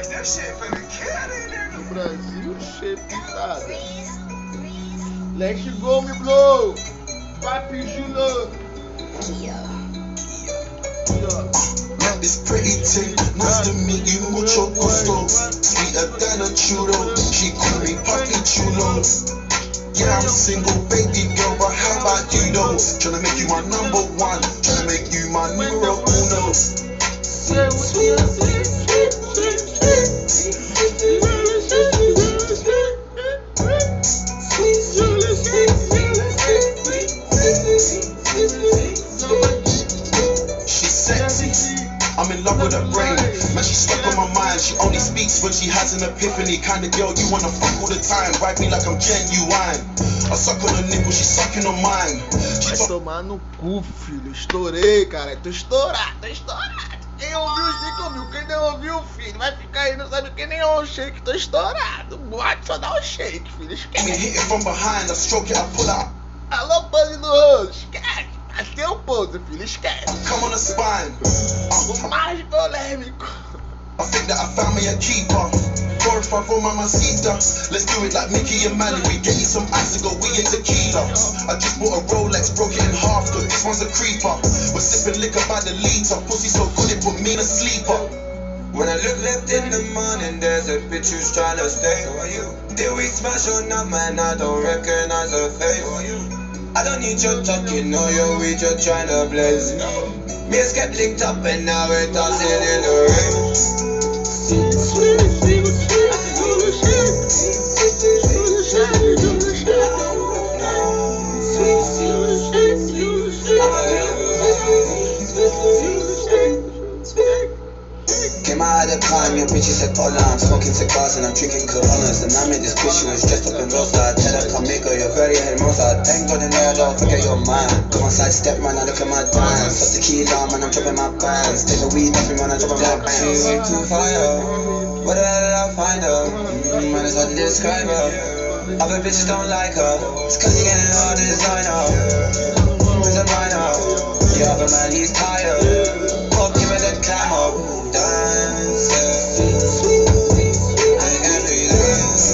No Brasil, shapeada. Let go, me blow. Papi Júnior. Met this pretty thing, nice to meet you, mucho gusto. Sweeter than a churro, she call me Papi Chulo. Yeah, I'm single, baby girl, but how about you though? Tryna make you my number one, tryna make you my numero uno. She's sexy. I'm in love with her brain. Man, she's stuck on my mind. She only speaks when she has an epiphany. Kind of girl you wanna fuck all the time. Ride me like I'm genuine. I suck on her nipple, she's sucking on mine. She Vai tomar no cu, filho. Estourei, cara. Tô estourado, tô estourado. Quem ouviu, fica ouviu. Quem não ouviu, filho, vai ficar aí, não sabe que nem é um shake. Tô estourado. Boate só dá um shake, filho. Esquece. Alô, pose do rosto. Esquece. Até o pose, filho. Esquece. Come on the spine. O mais polêmico. I think that I found me a keeper. Four or five for mamacita. Let's do it like Mickey and Minnie. We get you some ice to go, we in tequila. I just bought a Rolex, broke it in half, cause this one's a creeper. We're sipping liquor by the liter. Pussy so good it put me in a sleeper. When I look left in the morning, there's a bitch who's trying to stay. Did we smash or not, man? I don't recognize her face. I don't need your talk, you know you're we just tryna blaze. Me and Skep linked up and now we're dancing in the rain. At the time, your bitch said hola I'm smoking cigars and I'm drinking coronas And I met this bitch who was dressed up in rosa Tell her come make her, you're very hermosa Thank God in there, don't forget your mind Come on side step, man, I look at my dance Up tequila, man, I'm dropping my bands Take the weed off me, man, I'm dropping my Black she bands way too fire. Where the hell did I find her? Mm, man, it's hard to describe her. Other bitches don't like her. It's cause you getting all designer. Who's a minor? Yeah, but man, he's tired.